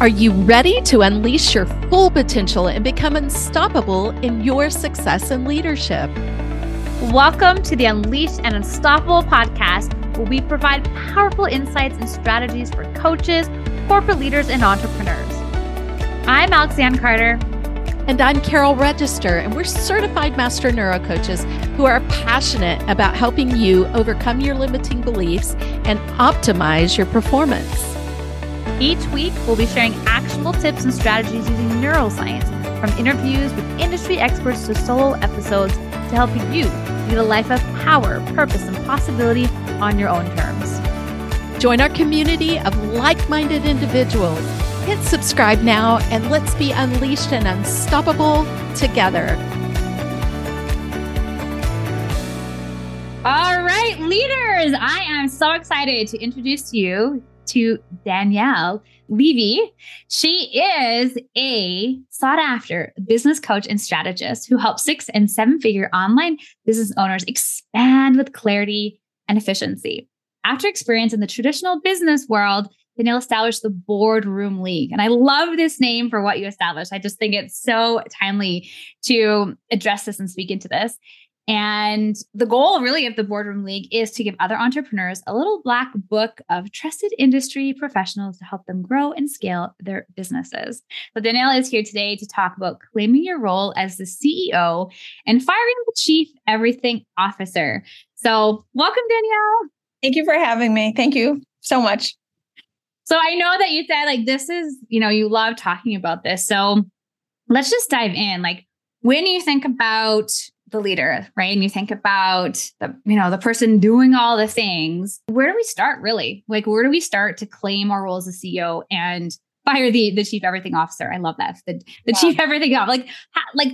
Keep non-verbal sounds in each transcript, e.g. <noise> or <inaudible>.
Are you ready to unleash your full potential and become unstoppable in your success and leadership? Welcome to the Unleashed and Unstoppable podcast, where we provide powerful insights and strategies for coaches, corporate leaders, and entrepreneurs. I'm Alex Lianne Carter. And I'm Carol Register, and we're certified master neurocoaches who are passionate about helping you overcome your limiting beliefs and optimize your performance. Each week, we'll be sharing actionable tips and strategies using neuroscience, from interviews with industry experts to solo episodes to help you lead a life of power, purpose, and possibility on your own terms. Join our community of like minded individuals. Hit subscribe now and let's be unleashed and unstoppable together. All right, leaders, I am so excited to introduce you to Danielle Levy. She is a sought after business coach and strategist who helps six and seven figure online business owners expand with clarity and efficiency. After experience in the traditional business world, Danielle established the Boardroom League. And I love this name for what you established. I just think it's so timely to address this and speak into this. And the goal really of the Boardroom League is to give other entrepreneurs a little black book of trusted industry professionals to help them grow and scale their businesses. So Danielle is here today to talk about claiming your role as the CEO and firing the chief everything officer. So welcome, Danielle. Thank you for having me. Thank you so much. So I know that you said like this is, you know, you love talking about this. So let's just dive in. Like when you think about the leader, right? And you think about the, you know, the person doing all the things, where do we start really? Like, where do we start to claim our role as a CEO and fire the the chief everything officer? I love that. The, the yeah. chief everything officer. Like, how, like,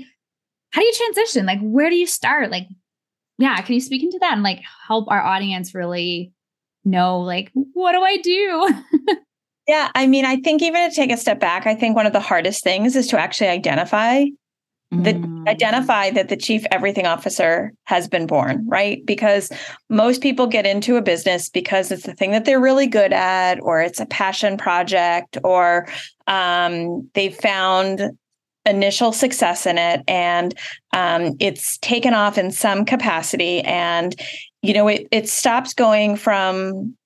how do you transition? Like, where do you start? Like, yeah, can you speak into that and like help our audience really know, like, what do I do? <laughs> yeah, I mean, I think even to take a step back, I think one of the hardest things is to actually identify the mm. identify that the chief everything officer has been born, right? Because most people get into a business because it's the thing that they're really good at, or it's a passion project, or um, they found initial success in it and um, it's taken off in some capacity and you know it, it stops going from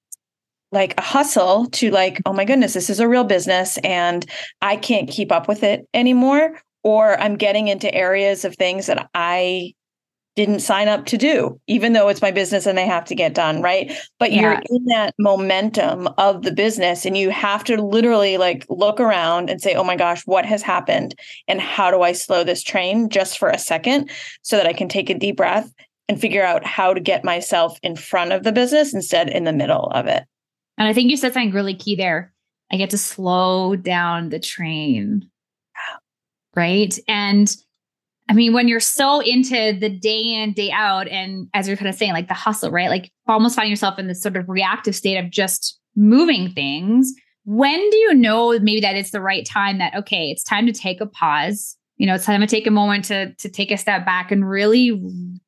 like a hustle to like oh my goodness this is a real business and i can't keep up with it anymore or I'm getting into areas of things that I didn't sign up to do, even though it's my business and they have to get done, right? But yeah. you're in that momentum of the business and you have to literally like look around and say, oh my gosh, what has happened? And how do I slow this train just for a second so that I can take a deep breath and figure out how to get myself in front of the business instead in the middle of it? And I think you said something really key there. I get to slow down the train right? And I mean, when you're so into the day in, day out, and as you're kind of saying, like the hustle, right? Like almost finding yourself in this sort of reactive state of just moving things. When do you know maybe that it's the right time that, okay, it's time to take a pause? You know, it's time to take a moment to, to take a step back and really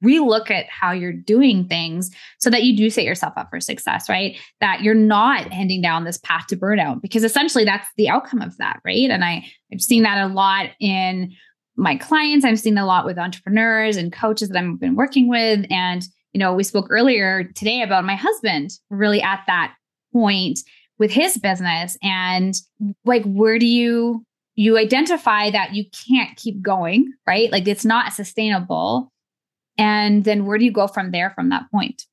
relook at how you're doing things so that you do set yourself up for success, right? That you're not heading down this path to burnout because essentially that's the outcome of that, right? And I, I've seen that a lot in my clients. I've seen a lot with entrepreneurs and coaches that I've been working with. And, you know, we spoke earlier today about my husband really at that point with his business and like where do you you identify that you can't keep going right like it's not sustainable and then where do you go from there from that point?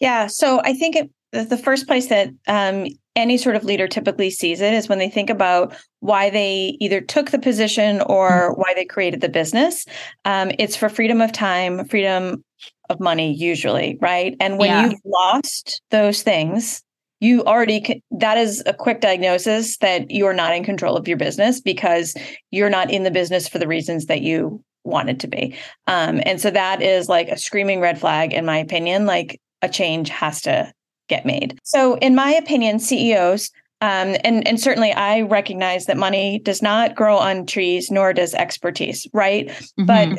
Yeah. So I think it, the first place that um, any sort of leader typically sees it is when they think about why they either took the position or mm-hmm. why they created the business. Um, it's for freedom of time, freedom of money, usually, right? And when yeah. you've lost those things, you already that is a quick diagnosis that you're not in control of your business because you're not in the business for the reasons that you wanted to be. Um, and so that is like a screaming red flag, in my opinion. Like a change has to get made. So, in my opinion, CEOs, um, and and certainly I recognize that money does not grow on trees, nor does expertise, right? Mm-hmm. But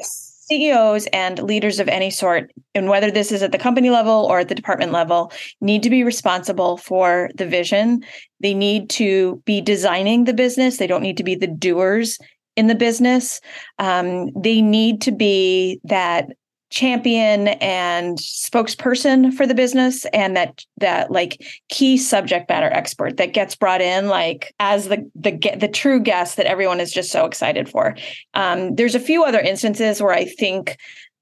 CEOs and leaders of any sort, and whether this is at the company level or at the department level, need to be responsible for the vision. They need to be designing the business. They don't need to be the doers in the business. Um, they need to be that champion and spokesperson for the business and that that like key subject matter expert that gets brought in like as the the the true guest that everyone is just so excited for. Um, there's a few other instances where i think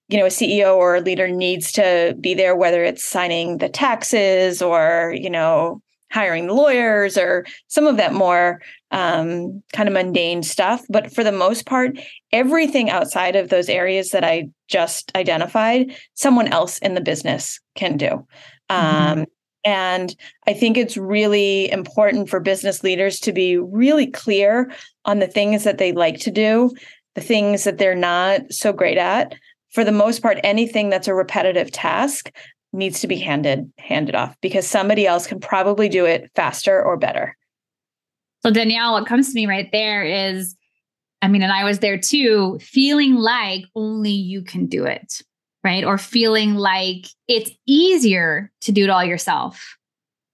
you know a ceo or a leader needs to be there whether it's signing the taxes or you know hiring the lawyers or some of that more um, kind of mundane stuff. But for the most part, everything outside of those areas that I just identified, someone else in the business can do. Mm-hmm. Um, and I think it's really important for business leaders to be really clear on the things that they like to do, the things that they're not so great at. For the most part, anything that's a repetitive task needs to be handed handed off because somebody else can probably do it faster or better. So Danielle, what comes to me right there is I mean, and I was there too, feeling like only you can do it, right? Or feeling like it's easier to do it all yourself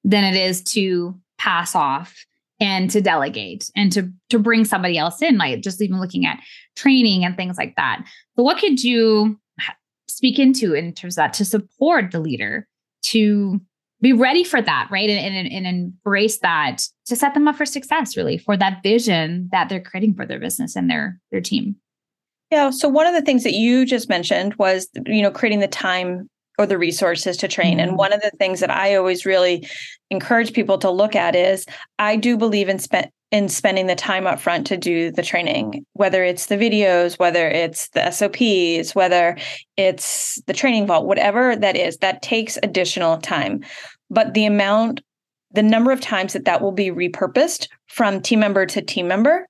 than it is to pass off and to delegate and to to bring somebody else in like just even looking at training and things like that so what could you speak into in terms of that to support the leader to be ready for that right? And, and, and embrace that to set them up for success really for that vision that they're creating for their business and their their team. Yeah so one of the things that you just mentioned was you know creating the time or the resources to train. Mm-hmm. and one of the things that i always really encourage people to look at is i do believe in spend in spending the time up front to do the training, whether it's the videos, whether it's the SOPs, whether it's the training vault, whatever that is, that takes additional time. But the amount, the number of times that that will be repurposed from team member to team member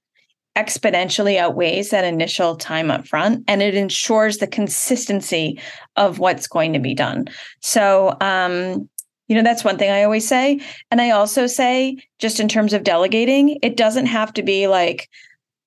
exponentially outweighs that initial time up front and it ensures the consistency of what's going to be done. So, um, you know, that's one thing I always say. And I also say, just in terms of delegating, it doesn't have to be like,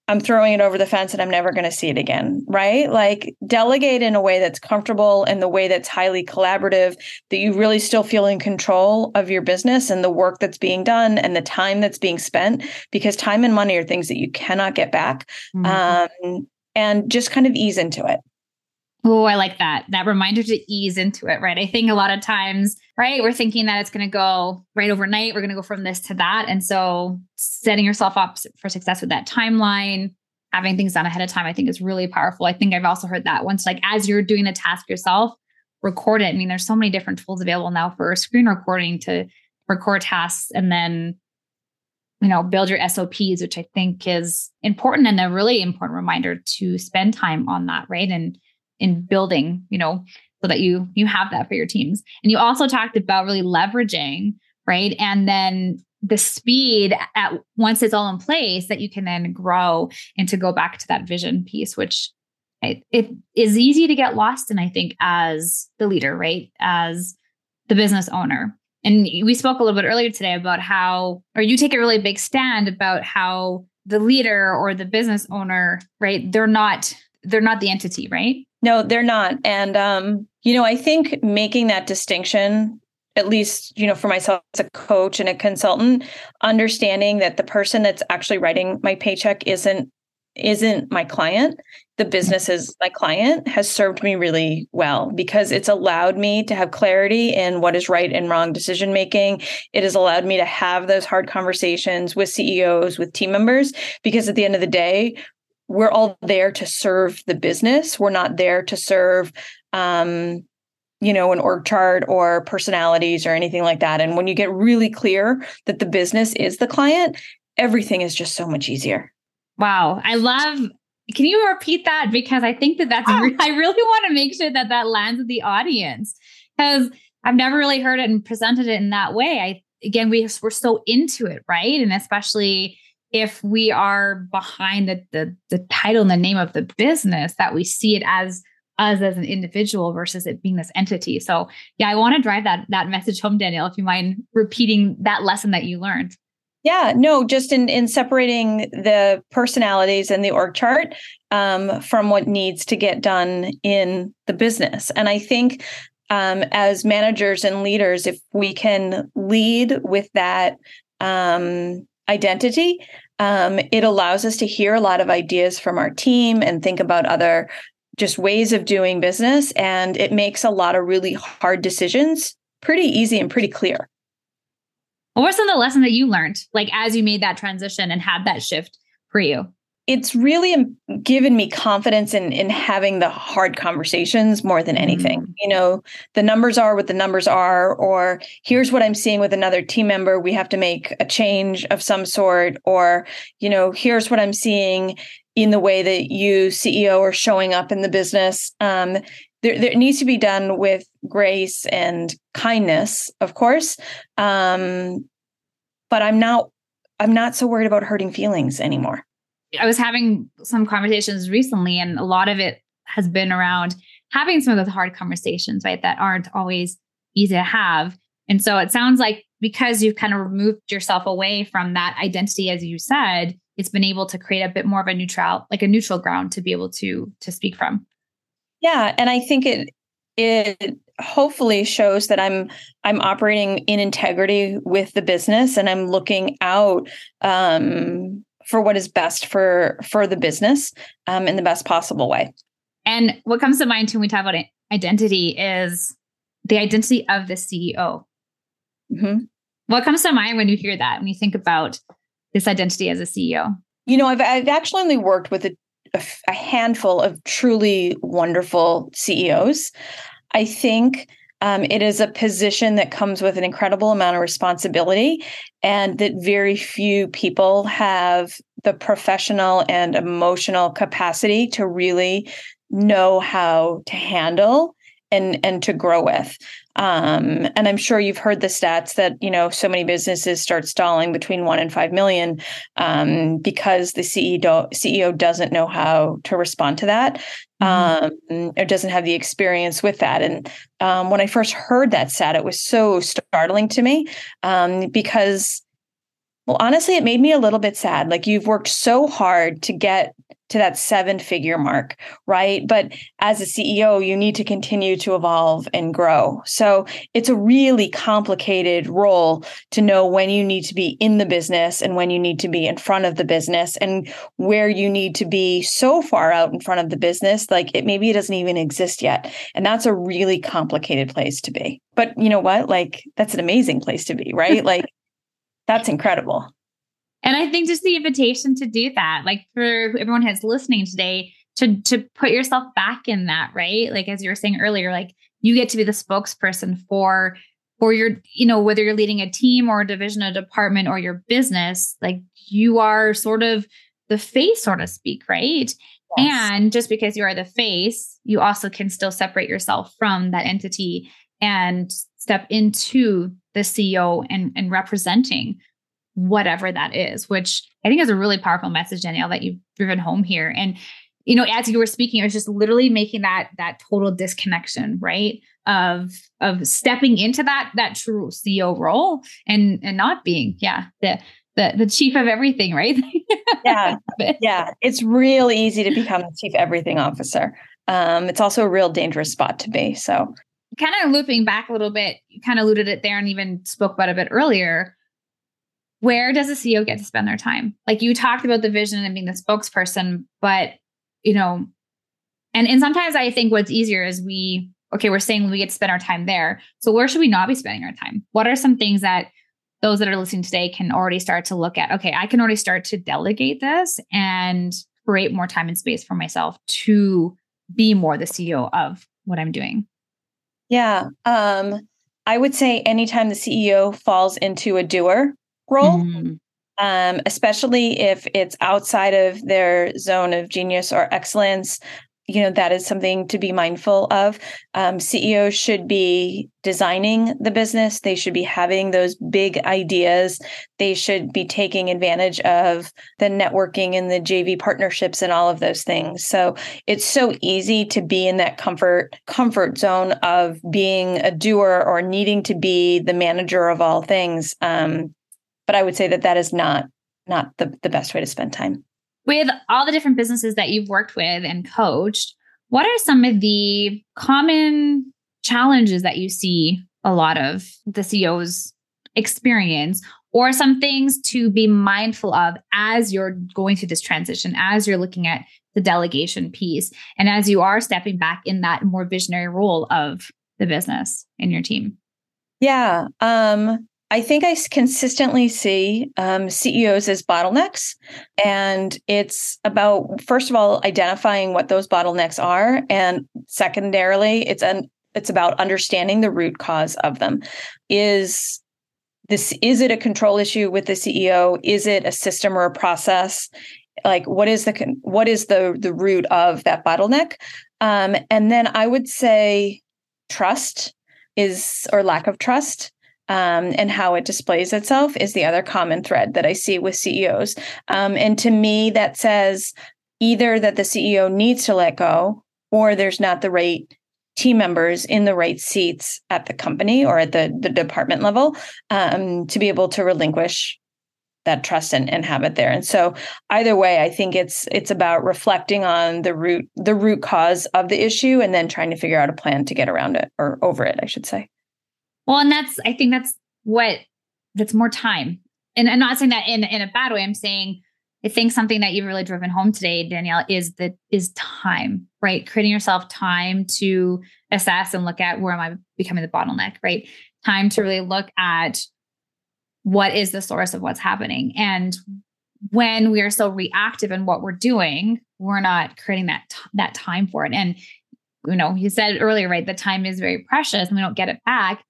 I'm throwing it over the fence and I'm never going to see it again, right? Like delegate in a way that's comfortable and the way that's highly collaborative, that you really still feel in control of your business and the work that's being done and the time that's being spent, because time and money are things that you cannot get back. Mm-hmm. Um, and just kind of ease into it. Oh, I like that. That reminder to ease into it, right? I think a lot of times, right, we're thinking that it's going to go right overnight. We're going to go from this to that. And so setting yourself up for success with that timeline, having things done ahead of time, I think is really powerful. I think I've also heard that once, like, as you're doing the task yourself, record it. I mean, there's so many different tools available now for screen recording to record tasks and then you know build your sops which i think is important and a really important reminder to spend time on that right and in building, you know, so that you you have that for your teams. And you also talked about really leveraging, right? And then the speed at once it's all in place that you can then grow and to go back to that vision piece, which it, it is easy to get lost in, I think, as the leader, right? As the business owner. And we spoke a little bit earlier today about how, or you take a really big stand about how the leader or the business owner, right? They're not, they're not the entity, right? No, they're not. And um, you know, I think making that distinction at least you know for myself as a coach and a consultant understanding that the person that's actually writing my paycheck isn't isn't my client the business is my client has served me really well because it's allowed me to have clarity in what is right and wrong decision making it has allowed me to have those hard conversations with CEOs with team members because at the end of the day we're all there to serve the business. We're not there to serve, um, you know, an org chart or personalities or anything like that. And when you get really clear that the business is the client, everything is just so much easier. Wow. I love can you repeat that because i think that that's oh. re- <laughs> i really want to make sure that that lands with the audience because i've never really heard it and presented it in that way i again we, we're so into it right and especially if we are behind the, the, the title and the name of the business that we see it as us as an individual versus it being this entity. So yeah, I want to drive that that message home, Danielle, if you mind repeating that lesson that you learned. Yeah, no, just in in separating the personalities and the org chart um, from what needs to get done in the business. And I think um, as managers and leaders, if we can lead with that um, identity, um, it allows us to hear a lot of ideas from our team and think about other just ways of doing business. And it makes a lot of really hard decisions pretty easy and pretty clear. What were some of the lessons that you learned, like as you made that transition and had that shift for you? It's really given me confidence in in having the hard conversations more than anything. Mm. You know, the numbers are what the numbers are, or here's what I'm seeing with another team member. We have to make a change of some sort, or you know, here's what I'm seeing in the way that you CEO are showing up in the business. Um, there, there needs to be done with grace and kindness, of course. Um, but I'm not I'm not so worried about hurting feelings anymore. I was having some conversations recently, and a lot of it has been around having some of those hard conversations, right? That aren't always easy to have. And so it sounds like because you've kind of removed yourself away from that identity, as you said, it's been able to create a bit more of a neutral, like a neutral ground to be able to to speak from. Yeah, and I think it it hopefully shows that I'm I'm operating in integrity with the business and I'm looking out um, for what is best for for the business um, in the best possible way. And what comes to mind when we talk about identity is the identity of the CEO. Mm-hmm. What comes to mind when you hear that? When you think about this identity as a CEO? You know, I've I've actually only worked with a a, a handful of truly wonderful CEOs. I think um, it is a position that comes with an incredible amount of responsibility, and that very few people have the professional and emotional capacity to really know how to handle and and to grow with. Um, and I'm sure you've heard the stats that you know so many businesses start stalling between one and five million um, because the CEO CEO doesn't know how to respond to that mm-hmm. um, or doesn't have the experience with that. And um, when I first heard that stat, it was so startling to me um, because well, honestly, it made me a little bit sad. Like you've worked so hard to get to that seven figure mark, right? But as a CEO, you need to continue to evolve and grow. So it's a really complicated role to know when you need to be in the business and when you need to be in front of the business and where you need to be so far out in front of the business, like it maybe it doesn't even exist yet. And that's a really complicated place to be. But you know what? Like that's an amazing place to be, right? <laughs> like that's incredible. And I think just the invitation to do that, like for everyone who's listening today, to to put yourself back in that, right? Like as you were saying earlier, like you get to be the spokesperson for for your, you know, whether you're leading a team or a division, a department, or your business, like you are sort of the face, so to speak, right? Yes. And just because you are the face, you also can still separate yourself from that entity and step into the CEO and, and representing whatever that is, which I think is a really powerful message, Danielle, that you've driven home here. And you know, as you were speaking, it was just literally making that that total disconnection, right? Of of stepping into that that true CEO role and and not being, yeah, the the the chief of everything, right? <laughs> yeah, yeah. It's real easy to become the chief everything officer. Um, it's also a real dangerous spot to be. So, kind of looping back a little bit, you kind of alluded it there and even spoke about it a bit earlier where does a CEO get to spend their time? Like you talked about the vision and being the spokesperson, but you know, and and sometimes I think what's easier is we okay, we're saying we get to spend our time there. So where should we not be spending our time? What are some things that those that are listening today can already start to look at? Okay, I can already start to delegate this and create more time and space for myself to be more the CEO of what I'm doing. Yeah. Um, I would say anytime the CEO falls into a doer role. Mm-hmm. Um, especially if it's outside of their zone of genius or excellence. You know, that is something to be mindful of. Um, CEOs should be designing the business. They should be having those big ideas. They should be taking advantage of the networking and the JV partnerships and all of those things. So it's so easy to be in that comfort comfort zone of being a doer or needing to be the manager of all things. Um, but I would say that that is not not the, the best way to spend time. With all the different businesses that you've worked with and coached, what are some of the common challenges that you see a lot of the CEOs experience or some things to be mindful of as you're going through this transition, as you're looking at the delegation piece, and as you are stepping back in that more visionary role of the business in your team? Yeah. Um, I think I consistently see um, CEOs as bottlenecks. And it's about, first of all, identifying what those bottlenecks are. And secondarily, it's an it's about understanding the root cause of them. Is this is it a control issue with the CEO? Is it a system or a process? Like what is the what is the the root of that bottleneck? Um, and then I would say trust is or lack of trust um, and how it displays itself is the other common thread that I see with CEOs. Um, and to me, that says either that the CEO needs to let go or there's not the right team members in the right seats at the company or at the, the department level um, to be able to relinquish that trust and, and have it there. And so either way, I think it's it's about reflecting on the root the root cause of the issue and then trying to figure out a plan to get around it or over it, I should say. Well, and that's I think that's what that's more time. And I'm not saying that in in a bad way. I'm saying I think something that you've really driven home today, Danielle, is that is time, right? Creating yourself time to assess and look at where am I becoming the bottleneck, right? Time to really look at what is the source of what's happening. And when we are so reactive in what we're doing, we're not creating that t- that time for it. And you know, you said earlier, right? The time is very precious and we don't get it back.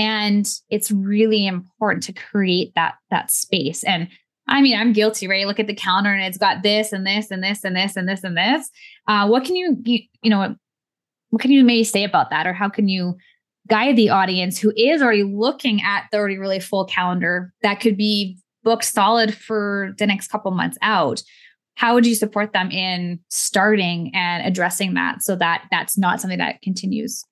And it's really important to create that that space. And I mean, I'm guilty, right? Look at the calendar and it's got this and this and this and this and this and this. Uh, what can you, you, you know, what can you maybe say about that, or how can you guide the audience who is already looking at the already really full calendar that could be booked solid for the next couple months out? How would you support them in starting and addressing that so that that's not something that continues?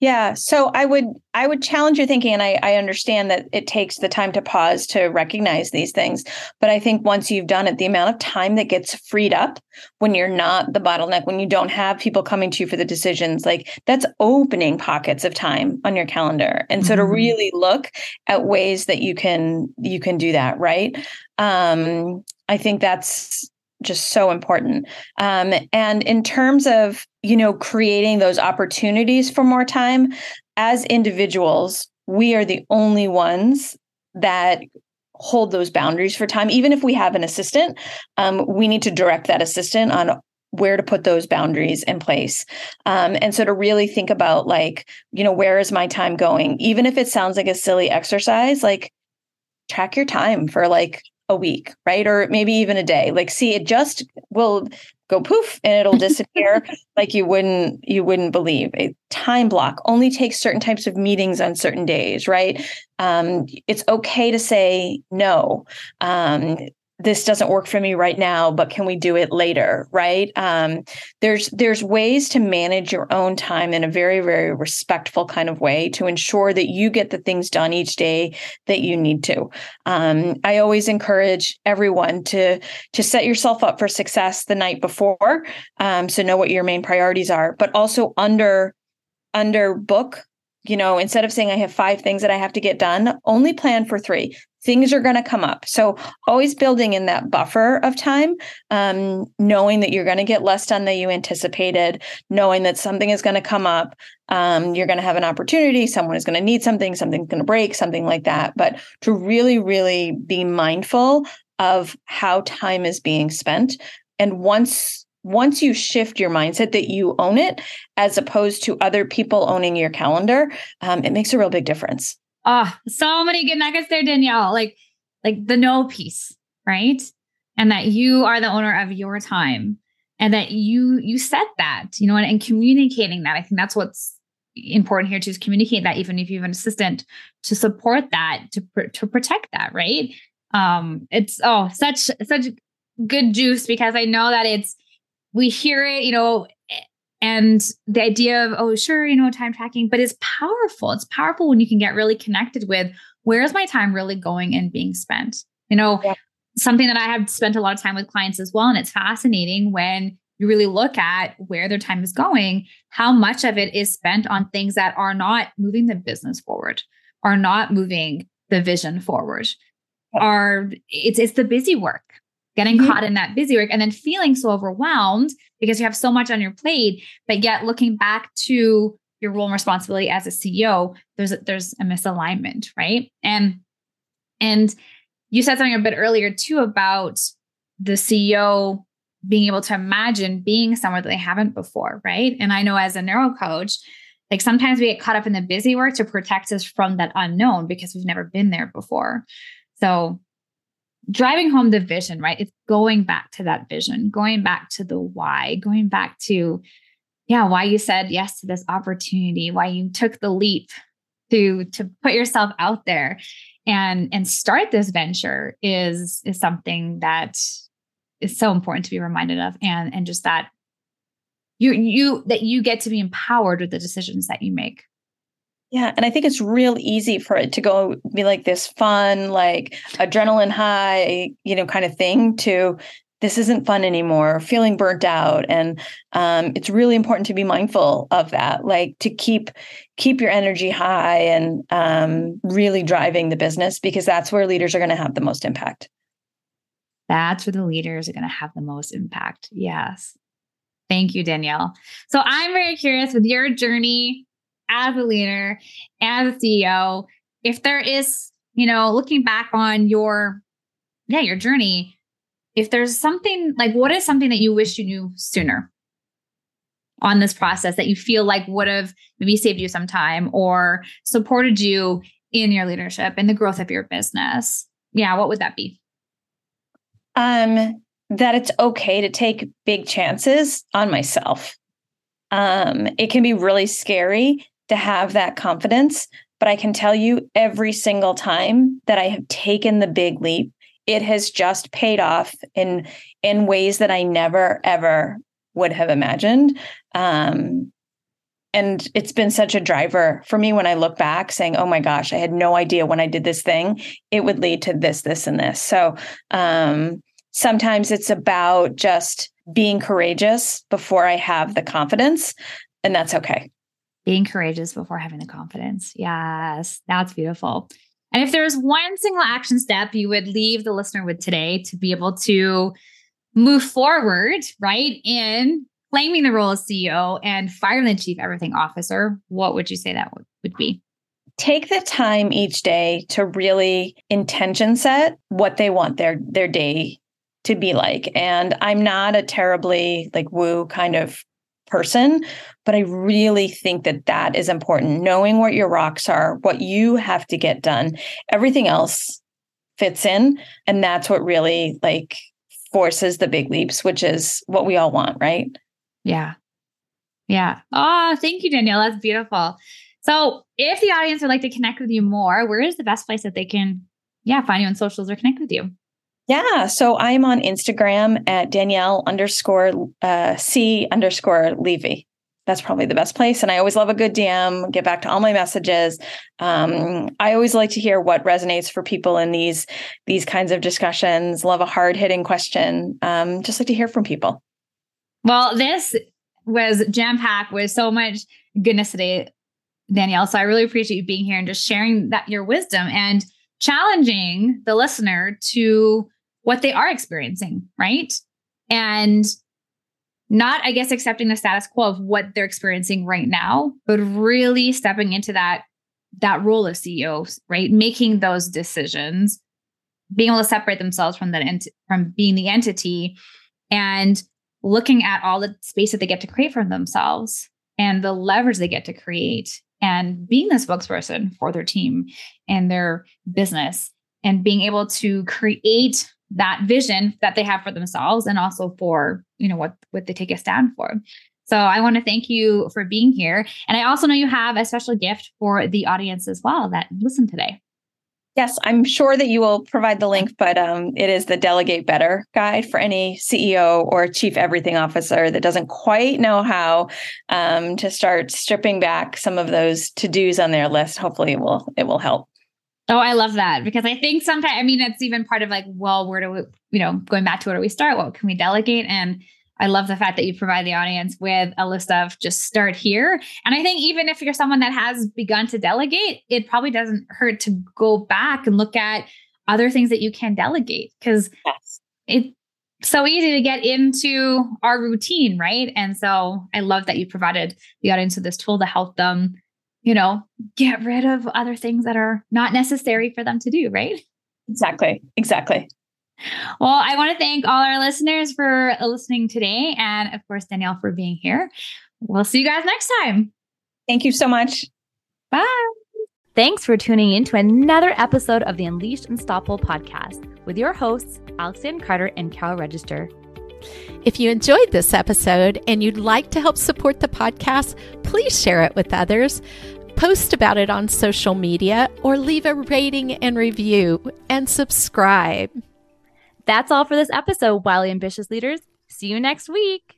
Yeah. So I would I would challenge your thinking and I, I understand that it takes the time to pause to recognize these things. But I think once you've done it, the amount of time that gets freed up when you're not the bottleneck, when you don't have people coming to you for the decisions, like that's opening pockets of time on your calendar. And so mm-hmm. to really look at ways that you can you can do that, right? Um, I think that's just so important. Um, and in terms of you know creating those opportunities for more time, as individuals, we are the only ones that hold those boundaries for time. Even if we have an assistant, um, we need to direct that assistant on where to put those boundaries in place. Um, and so to really think about like, you know, where is my time going? Even if it sounds like a silly exercise, like track your time for like a week, right? Or maybe even a day. Like, see, it just will go poof and it'll disappear <laughs> like you wouldn't you wouldn't believe a time block only takes certain types of meetings on certain days right um, it's okay to say no um, this doesn't work for me right now but can we do it later right? Um, there's there's ways to manage your own time in a very very respectful kind of way to ensure that you get the things done each day that you need to. Um, i always encourage everyone to to set yourself up for success the night before um, so know what your main priorities are but also under under book you know, instead of saying I have five things that I have to get done, only plan for three. Things are going to come up. So always building in that buffer of time, um, knowing that you're going to get less done than you anticipated, knowing that something is going to come up. Um, you're going to have an opportunity. Someone is going to need something, something's going to break, something like that. But to really, really be mindful of how time is being spent. And once once you shift your mindset that you own it as opposed to other people owning your calendar um, it makes a real big difference. Oh so many good nuggets there danielle. Like like the no piece right? And that you are the owner of your time and that you you set that you know and, and communicating that. I think that's what's important here to is communicate that even if you have an assistant to support that to to protect that right? Um it's oh such such good juice because i know that it's we hear it, you know, and the idea of, oh, sure, you know, time tracking, but it's powerful. It's powerful when you can get really connected with where's my time really going and being spent? You know, yeah. something that I have spent a lot of time with clients as well. And it's fascinating when you really look at where their time is going, how much of it is spent on things that are not moving the business forward, are not moving the vision forward, are it's it's the busy work, getting mm-hmm. caught in that busy work and then feeling so overwhelmed because you have so much on your plate, but yet looking back to your role and responsibility as a CEO, there's a, there's a misalignment, right? And and you said something a bit earlier too about the CEO being able to imagine being somewhere that they haven't before, right? And I know as a neuro coach, like sometimes we get caught up in the busy work to protect us from that unknown because we've never been there before. So driving home the vision, right? It's going back to that vision, going back to the why, going back to yeah, why you said yes to this opportunity, why you took the leap to to put yourself out there. And and start this venture is is something that is so important to be reminded of. And and just that you you that you get to be empowered with the decisions that you make yeah and i think it's real easy for it to go be like this fun like adrenaline high you know kind of thing to this isn't fun anymore feeling burnt out and um, it's really important to be mindful of that like to keep keep your energy high and um, really driving the business because that's where leaders are going to have the most impact that's where the leaders are going to have the most impact. Yes. Thank you, Danielle. So I'm very curious with your journey as a leader, as a CEO, if there is, you know, looking back on your, yeah, your journey, if there's something like, what is something that you wish you knew sooner on this process that you feel like would have maybe saved you some time or supported you in your leadership and the growth of your business? Yeah, what would that be? Um, that it's okay to take big chances on myself. Um, it can be really scary to have that confidence, but I can tell you every single time that I have taken the big leap, it has just paid off in in ways that I never ever would have imagined. Um, and it's been such a driver for me when I look back saying, oh my gosh, I had no idea when I did this thing, it would lead to this, this, and this. So um, sometimes it's about just being courageous before I have the confidence, and that's okay. Being courageous before having the confidence. Yes, that's beautiful. And if there's one single action step you would leave the listener with today to be able to move forward, right, in claiming the role of CEO and firing the chief everything officer, what would you say that would, would be? Take the time each day to really intention set what they want their their day to be like. And I'm not a terribly like woo kind of person, but I really think that that is important. Knowing what your rocks are, what you have to get done, everything else fits in. And that's what really like forces the big leaps, which is what we all want, right? Yeah. Yeah. Oh, thank you, Danielle. That's beautiful. So, if the audience would like to connect with you more, where is the best place that they can, yeah, find you on socials or connect with you? Yeah. So I'm on Instagram at Danielle underscore uh, C underscore Levy. That's probably the best place. And I always love a good DM, get back to all my messages. Um, I always like to hear what resonates for people in these these kinds of discussions. Love a hard hitting question. Um, just like to hear from people. Well, this was jam packed with so much goodness today, Danielle. So I really appreciate you being here and just sharing that your wisdom and challenging the listener to what they are experiencing, right? And not, I guess, accepting the status quo of what they're experiencing right now, but really stepping into that that role of CEOs, right? Making those decisions, being able to separate themselves from that ent- from being the entity, and looking at all the space that they get to create for themselves and the leverage they get to create, and being the spokesperson for their team and their business, and being able to create that vision that they have for themselves and also for you know what what they take a stand for. So i want to thank you for being here. And i also know you have a special gift for the audience as well that listen today. Yes i'm sure that you will provide the link but um, it is the delegate better guide for any ceo or chief everything officer that doesn't quite know how um, to start stripping back some of those to-dos on their list. Hopefully it will it will help Oh, I love that because I think sometimes, I mean, it's even part of like, well, where do we, you know, going back to where do we start? What can we delegate? And I love the fact that you provide the audience with a list of just start here. And I think even if you're someone that has begun to delegate, it probably doesn't hurt to go back and look at other things that you can delegate because yes. it's so easy to get into our routine, right? And so I love that you provided the audience with this tool to help them, you know, get rid of other things that are not necessary for them to do, right? Exactly. Exactly. Well, I want to thank all our listeners for listening today. And of course, Danielle for being here. We'll see you guys next time. Thank you so much. Bye. Thanks for tuning in to another episode of the Unleashed Unstoppable podcast with your hosts, Alexandra Carter and Carol Register. If you enjoyed this episode and you'd like to help support the podcast, please share it with others post about it on social media, or leave a rating and review and subscribe. That's all for this episode, Wildly Ambitious Leaders. See you next week.